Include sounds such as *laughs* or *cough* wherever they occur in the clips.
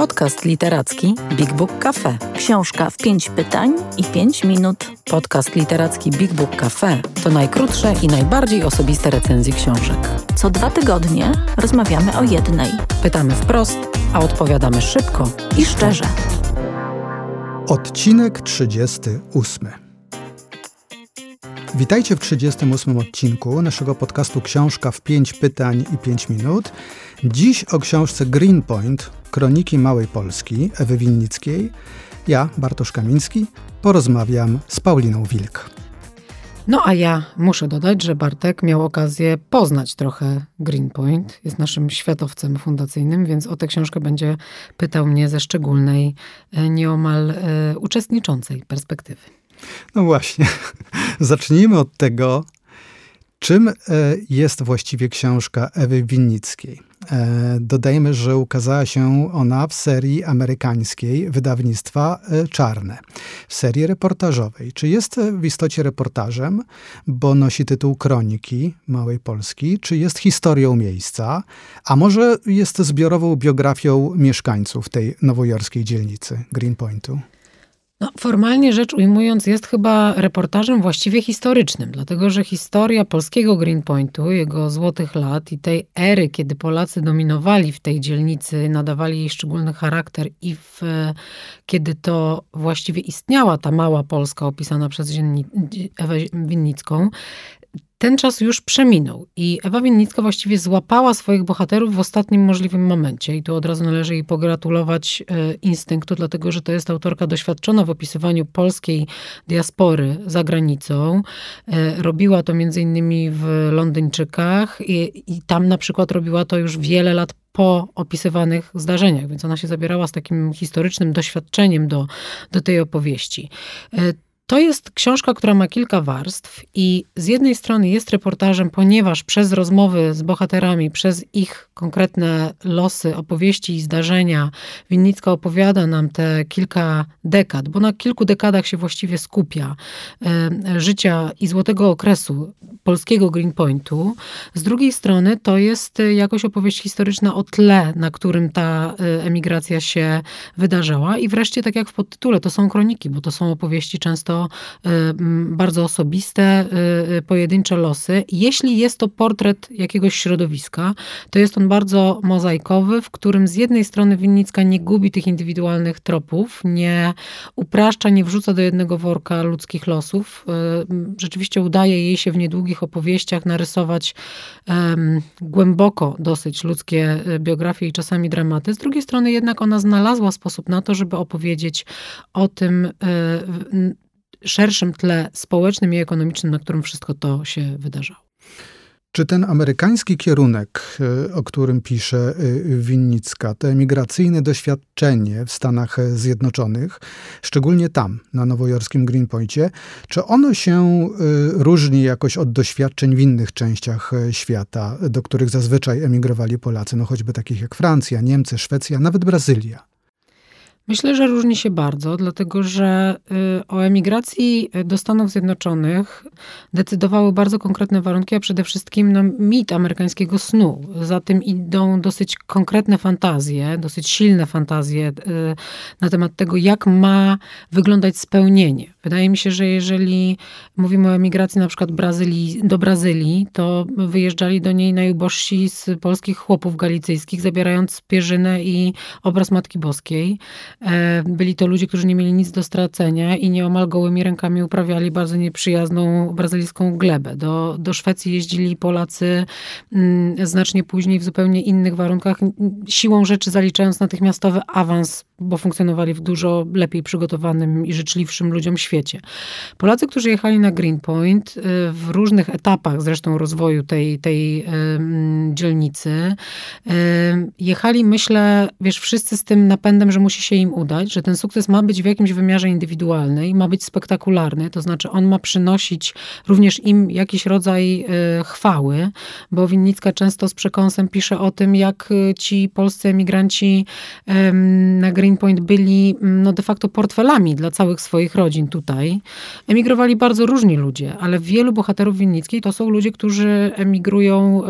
Podcast literacki Big Book Cafe. Książka w pięć pytań i pięć minut. Podcast literacki Big Book Cafe to najkrótsze i najbardziej osobiste recenzje książek. Co dwa tygodnie rozmawiamy o jednej. Pytamy wprost, a odpowiadamy szybko I szczerze. Odcinek 38. Witajcie w 38 odcinku naszego podcastu Książka w 5 pytań i 5 minut. Dziś o książce Greenpoint Kroniki Małej Polski Ewy Winnickiej. Ja, Bartosz Kamiński, porozmawiam z Pauliną Wilk. No a ja muszę dodać, że Bartek miał okazję poznać trochę Greenpoint. Jest naszym światowcem fundacyjnym, więc o tę książkę będzie pytał mnie ze szczególnej, e, nieomal e, uczestniczącej perspektywy. No właśnie, *laughs* zacznijmy od tego, czym e, jest właściwie książka Ewy Winnickiej. E, dodajmy, że ukazała się ona w serii amerykańskiej wydawnictwa e, Czarne, w serii reportażowej. Czy jest w istocie reportażem, bo nosi tytuł Kroniki Małej Polski, czy jest historią miejsca, a może jest zbiorową biografią mieszkańców tej nowojorskiej dzielnicy Greenpointu? No, formalnie rzecz ujmując, jest chyba reportażem właściwie historycznym, dlatego że historia polskiego Greenpointu, jego złotych lat i tej ery, kiedy Polacy dominowali w tej dzielnicy, nadawali jej szczególny charakter i w, kiedy to właściwie istniała ta mała Polska opisana przez Ewę Winnicką, ten czas już przeminął i Ewa Winnicka właściwie złapała swoich bohaterów w ostatnim możliwym momencie. I tu od razu należy jej pogratulować e, instynktu, dlatego że to jest autorka doświadczona w opisywaniu polskiej diaspory za granicą. E, robiła to między innymi w Londyńczykach i, i tam na przykład robiła to już wiele lat po opisywanych zdarzeniach, więc ona się zabierała z takim historycznym doświadczeniem do, do tej opowieści. To jest książka, która ma kilka warstw i z jednej strony jest reportażem, ponieważ przez rozmowy z bohaterami, przez ich konkretne losy, opowieści i zdarzenia, Winnicka opowiada nam te kilka dekad, bo na kilku dekadach się właściwie skupia e, życia i złotego okresu polskiego Greenpointu. Z drugiej strony to jest jakoś opowieść historyczna o tle, na którym ta e, emigracja się wydarzała. I wreszcie, tak jak w podtytule, to są kroniki, bo to są opowieści często Y, bardzo osobiste, y, y, pojedyncze losy. Jeśli jest to portret jakiegoś środowiska, to jest on bardzo mozaikowy, w którym z jednej strony Winnicka nie gubi tych indywidualnych tropów, nie upraszcza, nie wrzuca do jednego worka ludzkich losów. Rzeczywiście udaje jej się w niedługich opowieściach narysować um, głęboko dosyć ludzkie biografie i czasami dramaty. Z drugiej strony jednak ona znalazła sposób na to, żeby opowiedzieć o tym, szerszym tle społecznym i ekonomicznym, na którym wszystko to się wydarzało. Czy ten amerykański kierunek, e, o którym pisze e, Winnicka, to emigracyjne doświadczenie w Stanach Zjednoczonych, szczególnie tam, na nowojorskim Greenpointie, czy ono się e, różni jakoś od doświadczeń w innych częściach świata, do których zazwyczaj emigrowali Polacy, no choćby takich jak Francja, Niemcy, Szwecja, nawet Brazylia? Myślę, że różni się bardzo, dlatego że y, o emigracji do Stanów Zjednoczonych decydowały bardzo konkretne warunki, a przede wszystkim no, mit amerykańskiego snu. Za tym idą dosyć konkretne fantazje, dosyć silne fantazje y, na temat tego, jak ma wyglądać spełnienie. Wydaje mi się, że jeżeli mówimy o emigracji na przykład Brazylii, do Brazylii, to wyjeżdżali do niej najubożsi z polskich chłopów galicyjskich, zabierając pierzynę i obraz Matki Boskiej. E, byli to ludzie, którzy nie mieli nic do stracenia i nieomal gołymi rękami uprawiali bardzo nieprzyjazną brazylijską glebę. Do, do Szwecji jeździli Polacy mm, znacznie później w zupełnie innych warunkach, siłą rzeczy zaliczając natychmiastowy awans, bo funkcjonowali w dużo lepiej przygotowanym i życzliwszym ludziom świecie. Polacy, którzy jechali na Greenpoint y, w różnych etapach zresztą rozwoju tej, tej dzielnicy, y, jechali, myślę, wiesz, wszyscy z tym napędem, że musi się im udać, że ten sukces ma być w jakimś wymiarze indywidualny i ma być spektakularny, to znaczy on ma przynosić również im jakiś rodzaj y, chwały, bo Winnicka często z przekąsem pisze o tym, jak ci polscy emigranci na Greenpoint byli no, de facto portfelami dla całych swoich rodzin tutaj. Emigrowali bardzo różni ludzie, ale wielu bohaterów Winnickiej to są ludzie, którzy emigrują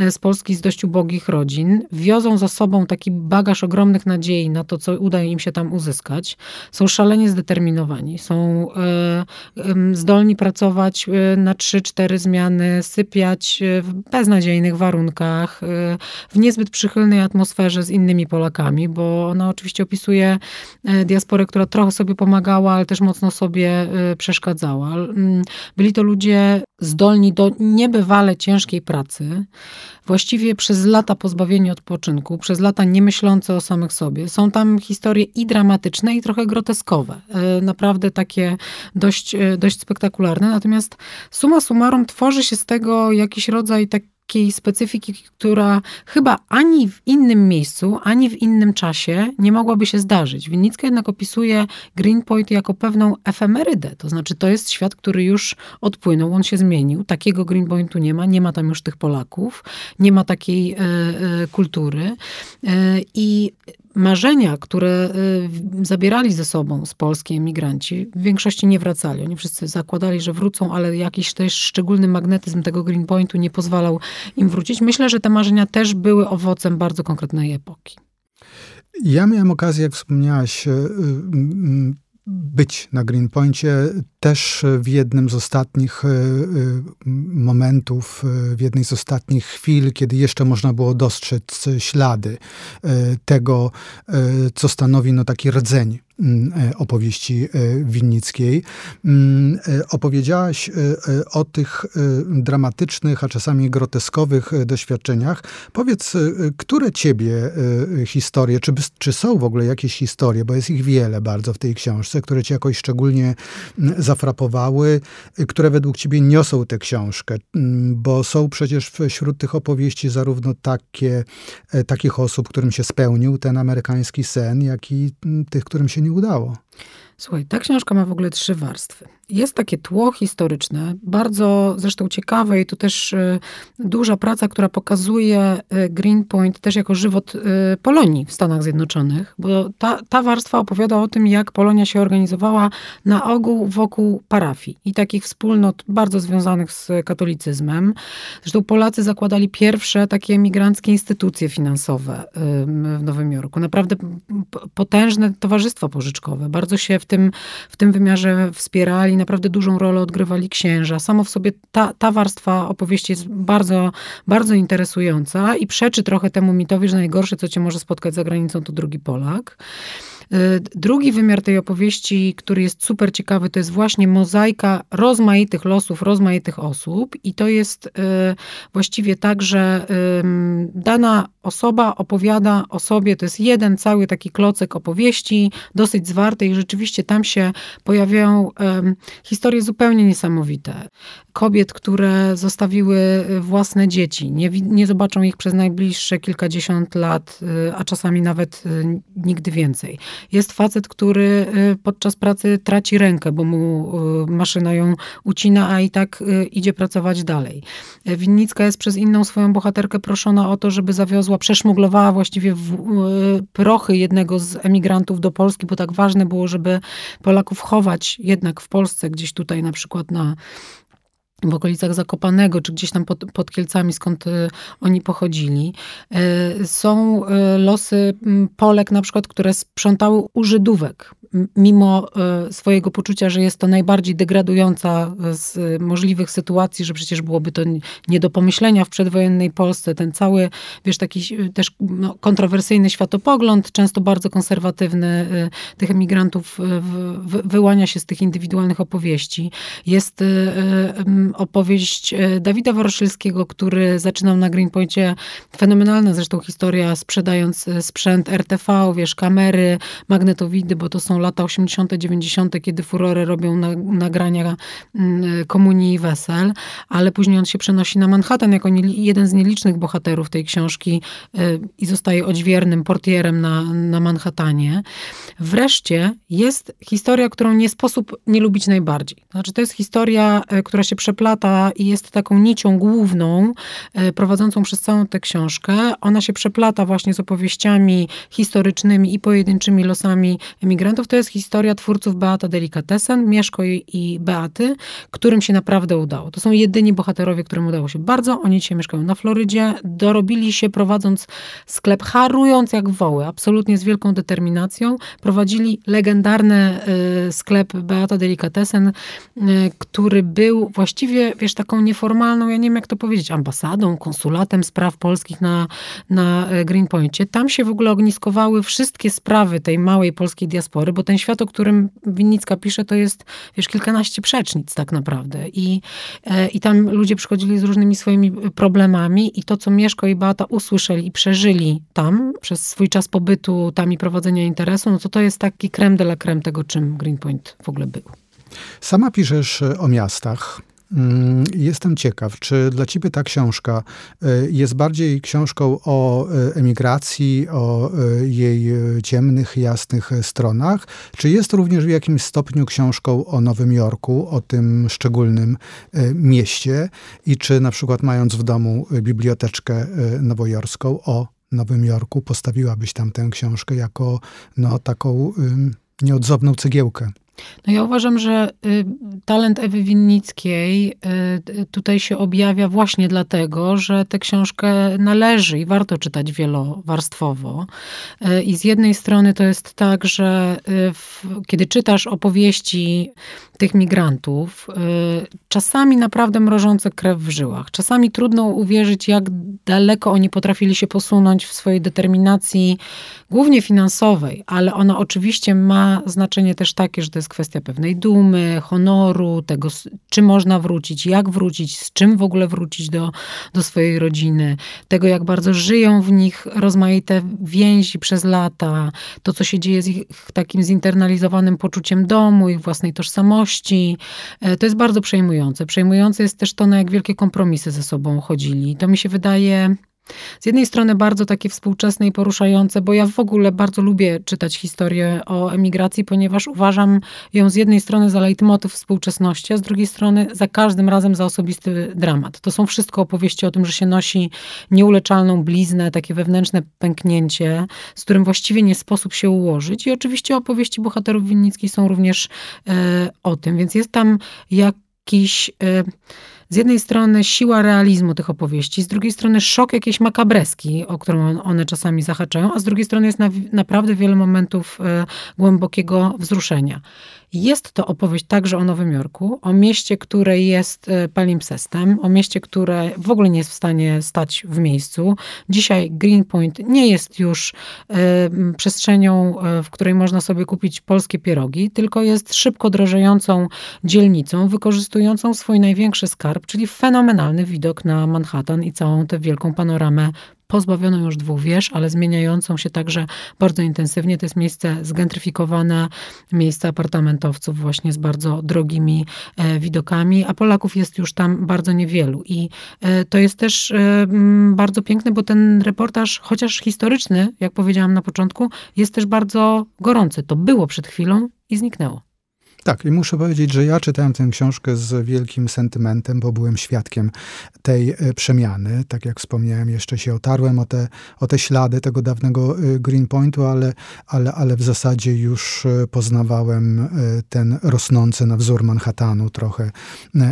y, z Polski z dość ubogich rodzin, wiozą za sobą taki bagaż ogromnych nadziei na to, co udaje im się tam uzyskać. Są szalenie zdeterminowani, są y, zdolni pracować y, na 3-4 zmiany, sypiać w beznadziejnych warunkach, w niezbyt przychylnej atmosferze z innymi Polakami, bo ona oczywiście opisuje diasporę, która trochę sobie pomagała, ale też mocno sobie przeszkadzała. Byli to ludzie zdolni do niebywale ciężkiej pracy, właściwie przez lata pozbawieni odpoczynku, przez lata nie myślące o samych sobie. Są tam historie i dramatyczne, i trochę groteskowe. E, naprawdę takie dość, e, dość spektakularne. Natomiast suma summarum tworzy się z tego jakiś rodzaj tak takiej specyfiki, która chyba ani w innym miejscu, ani w innym czasie nie mogłaby się zdarzyć. Winnicka jednak opisuje Greenpoint jako pewną efemerydę, to znaczy to jest świat, który już odpłynął, on się zmienił. Takiego Greenpointu nie ma, nie ma tam już tych Polaków, nie ma takiej e, kultury. I marzenia, które y, zabierali ze sobą z Polski emigranci, w większości nie wracali. Oni wszyscy zakładali, że wrócą, ale jakiś też szczególny magnetyzm tego Greenpointu nie pozwalał im wrócić. Myślę, że te marzenia też były owocem bardzo konkretnej epoki. Ja miałem okazję, jak wspomniałaś, y, y, być na Greenpointie też w jednym z ostatnich e, e, momentów, e, w jednej z ostatnich chwil, kiedy jeszcze można było dostrzec ślady tego, co stanowi no, taki rdzeń Mm, e, opowieści e, winnickiej. Mm, e, opowiedziałaś o tych dramatycznych, a czasami groteskowych doświadczeniach. Powiedz, które ciebie historie, czy, czy są w ogóle jakieś historie, bo jest ich wiele bardzo w tej książce, które cię jakoś szczególnie mm, zafrapowały, które według ciebie niosą tę książkę, bo są przecież wśród tych opowieści zarówno takie, takich osób, którym się spełnił ten amerykański sen, jak i tych, którym się nie udało. Słuchaj, ta książka ma w ogóle trzy warstwy. Jest takie tło historyczne, bardzo zresztą ciekawe i tu też y, duża praca, która pokazuje y, Greenpoint też jako żywot y, Polonii w Stanach Zjednoczonych, bo ta, ta warstwa opowiada o tym, jak Polonia się organizowała na ogół wokół parafii i takich wspólnot bardzo związanych z katolicyzmem. Zresztą Polacy zakładali pierwsze takie emigranckie instytucje finansowe w Nowym Jorku. Naprawdę potężne towarzystwa pożyczkowe. Bardzo się w tym, w tym wymiarze wspierali, naprawdę dużą rolę odgrywali księża. Samo w sobie ta, ta warstwa opowieści jest bardzo, bardzo interesująca i przeczy trochę temu mitowi, że najgorsze, co cię może spotkać za granicą, to drugi Polak. Y, drugi wymiar tej opowieści, który jest super ciekawy, to jest właśnie mozaika rozmaitych losów, rozmaitych osób i to jest y, właściwie tak, że dana osoba opowiada o sobie, to jest jeden cały taki klocek opowieści, dosyć zwarty i rzeczywiście tam się pojawiają historie zupełnie niesamowite. Kobiet, które zostawiły własne dzieci, nie, nie zobaczą ich przez najbliższe kilkadziesiąt lat, y, a czasami nawet nigdy więcej. Jest facet, który y, podczas pracy traci rękę, bo mu y, maszyna ją ucina, a i tak y, idzie pracować dalej. Winnicka jest przez inną swoją bohaterkę proszona o to, żeby zawiozła, przeszmuglowała właściwie prochy jednego z emigrantów do Polski, bo tak ważne było, żeby Polaków chować jednak w Polsce, gdzieś tutaj na przykład na w okolicach Zakopanego, czy gdzieś tam pod, pod Kielcami, skąd y, oni pochodzili. Y, są y, losy Polek na przykład, które sprzątały u Żydówek mimo e, swojego poczucia, że jest to najbardziej degradująca z możliwych sytuacji, że przecież byłoby to nie do pomyślenia w przedwojennej Polsce, ten cały, wiesz, taki też no, kontrowersyjny światopogląd, często bardzo konserwatywny e, tych emigrantów e, wyłania się z tych indywidualnych opowieści. Jest opowieść Dawida Woroszylskiego, który zaczynał na Greenpointie, fenomenalna zresztą historia, sprzedając sprzęt RTV, wiesz, kamery, magnetowidy, bo to są lata 80., 90., kiedy furory robią na, nagrania mm, komunii i wesel, ale później on się przenosi na Manhattan jako jeden z nielicznych bohaterów tej książki y, i zostaje odźwiernym portierem na, na Manhattanie. Wreszcie jest historia, którą nie sposób nie lubić najbardziej. Znaczy, to jest historia, y, która się przeplata i jest taką nicią główną, y, prowadzącą przez całą tę książkę. Ona się przeplata właśnie z opowieściami historycznymi i pojedynczymi losami emigrantów. To jest historia twórców Beata Delikatesen, Mieszko i Beaty, którym się naprawdę udało. To są jedyni bohaterowie, którym udało się bardzo. Oni dzisiaj mieszkają na Florydzie. Dorobili się prowadząc sklep, harując jak woły, absolutnie z wielką determinacją. Prowadzili legendarny y, sklep Beata Delikatesen, y, który był właściwie, wiesz, taką nieformalną, ja nie wiem jak to powiedzieć, ambasadą, konsulatem spraw polskich na, na e, Greenpointie. Tam się w ogóle ogniskowały wszystkie sprawy tej małej polskiej diaspory, bo ten świat, o którym Winnicka pisze, to jest, wiesz, kilkanaście przecznic tak naprawdę. I, e, i tam ludzie przychodzili z różnymi swoimi problemami i to, co Mieszko i Beata usłyszeli i przeżyli tam przez swój czas pobytu tam i prowadzenia interesu, no to to jest taki krem de la creme tego, czym Greenpoint w ogóle był. Sama piszesz o miastach. Mm, jestem ciekaw, czy dla ciebie ta książka y, jest bardziej książką o y, emigracji, o y, jej ciemnych, jasnych stronach, czy jest również w jakimś stopniu książką o Nowym Jorku, o tym szczególnym mieście i czy na przykład mając w domu biblioteczkę nowojorską o Nowym Jorku, postawiłabyś tam tę książkę jako no, taką nieodzowną cegiełkę? No ja uważam, że y, talent Ewy Winnickiej y, tutaj się objawia właśnie dlatego, że tę książkę należy i warto czytać wielowarstwowo. Y, I z jednej strony to jest tak, że w, kiedy czytasz opowieści tych migrantów, czasami naprawdę mrożące krew w żyłach. Czasami trudno uwierzyć, jak daleko oni potrafili się posunąć w swojej determinacji, głównie finansowej, ale ona oczywiście ma znaczenie też takie, że to jest kwestia pewnej dumy, honoru, tego, czy można wrócić, jak wrócić, z czym w ogóle wrócić do, do swojej rodziny, tego, jak bardzo żyją w nich rozmaite więzi przez lata, to, co się dzieje z ich takim zinternalizowanym poczuciem domu, ich własnej tożsamości. E, to jest bardzo przejmujące. Przejmujące jest też to, na jak wielkie kompromisy ze sobą chodzili. To mi się wydaje z jednej strony bardzo takie współczesne i poruszające, bo ja w ogóle bardzo lubię czytać historię o emigracji, ponieważ uważam ją z jednej strony za leitmotyw współczesności, a z drugiej strony za każdym razem za osobisty dramat. To są wszystko opowieści o tym, że się nosi nieuleczalną bliznę, takie wewnętrzne pęknięcie, z którym właściwie nie sposób się ułożyć. I oczywiście opowieści bohaterów winnickich są również e, o tym, więc jest tam jakiś... E, z jednej strony siła realizmu tych opowieści, z drugiej strony szok jakiejś makabreski, o którą one czasami zahaczają, a z drugiej strony jest na, naprawdę wiele momentów e, głębokiego wzruszenia. Jest to opowieść także o Nowym Jorku, o mieście, które jest e, palimpsestem, o mieście, które w ogóle nie jest w stanie stać w miejscu. Dzisiaj Greenpoint nie jest już e, przestrzenią, e, w której można sobie kupić polskie pierogi, tylko jest szybko drożejącą dzielnicą, wykorzystującą swój największy skarb, czyli fenomenalny widok na Manhattan i całą tę wielką panoramę pozbawioną już dwóch wież, ale zmieniającą się także bardzo intensywnie. To jest miejsce zgentryfikowane, miejsce apartamentowców właśnie z bardzo drogimi e, widokami, a Polaków jest już tam bardzo niewielu. I e, to jest też e, bardzo piękne, bo ten reportaż, chociaż historyczny, jak powiedziałam na początku, jest też bardzo gorący. To było przed chwilą i zniknęło. Tak, i muszę powiedzieć, że ja czytałem tę książkę z wielkim sentymentem, bo byłem świadkiem tej e, przemiany. Tak jak wspomniałem, jeszcze się otarłem o te, o te ślady tego dawnego e, Greenpointu, ale, ale, ale w zasadzie już e, poznawałem ten rosnący na wzór Manhattanu trochę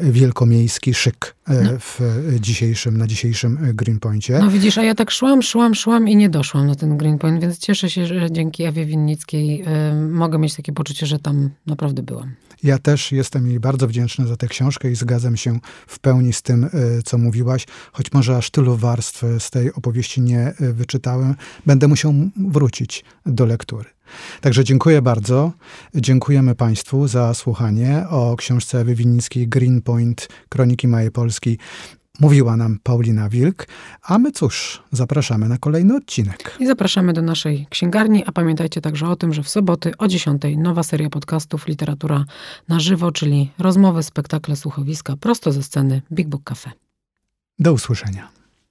wielkomiejski szyk. W dzisiejszym, na dzisiejszym Greenpointie. No widzisz, a ja tak szłam, szłam, szłam i nie doszłam na ten Greenpoint, więc cieszę się, że dzięki Ewie Winnickiej y, mogę mieć takie poczucie, że tam naprawdę byłam. Ja też jestem jej bardzo wdzięczny za tę książkę i zgadzam się w pełni z tym, e, co mówiłaś, choć może aż tylu warstw z tej opowieści nie e, wyczytałem. Będę musiał wrócić do lektury. Także dziękuję bardzo. Dziękujemy Państwu za słuchanie o książce Ewy Winnickiej Greenpoint, Kroniki Małej Polski. Mówiła nam Paulina Wilk, a my cóż, zapraszamy na kolejny odcinek. I zapraszamy do naszej księgarni, a pamiętajcie także o tym, że w soboty o 10 nowa seria podcastów Literatura na żywo, czyli rozmowy, spektakle, słuchowiska prosto ze sceny Big Book Cafe. Do usłyszenia.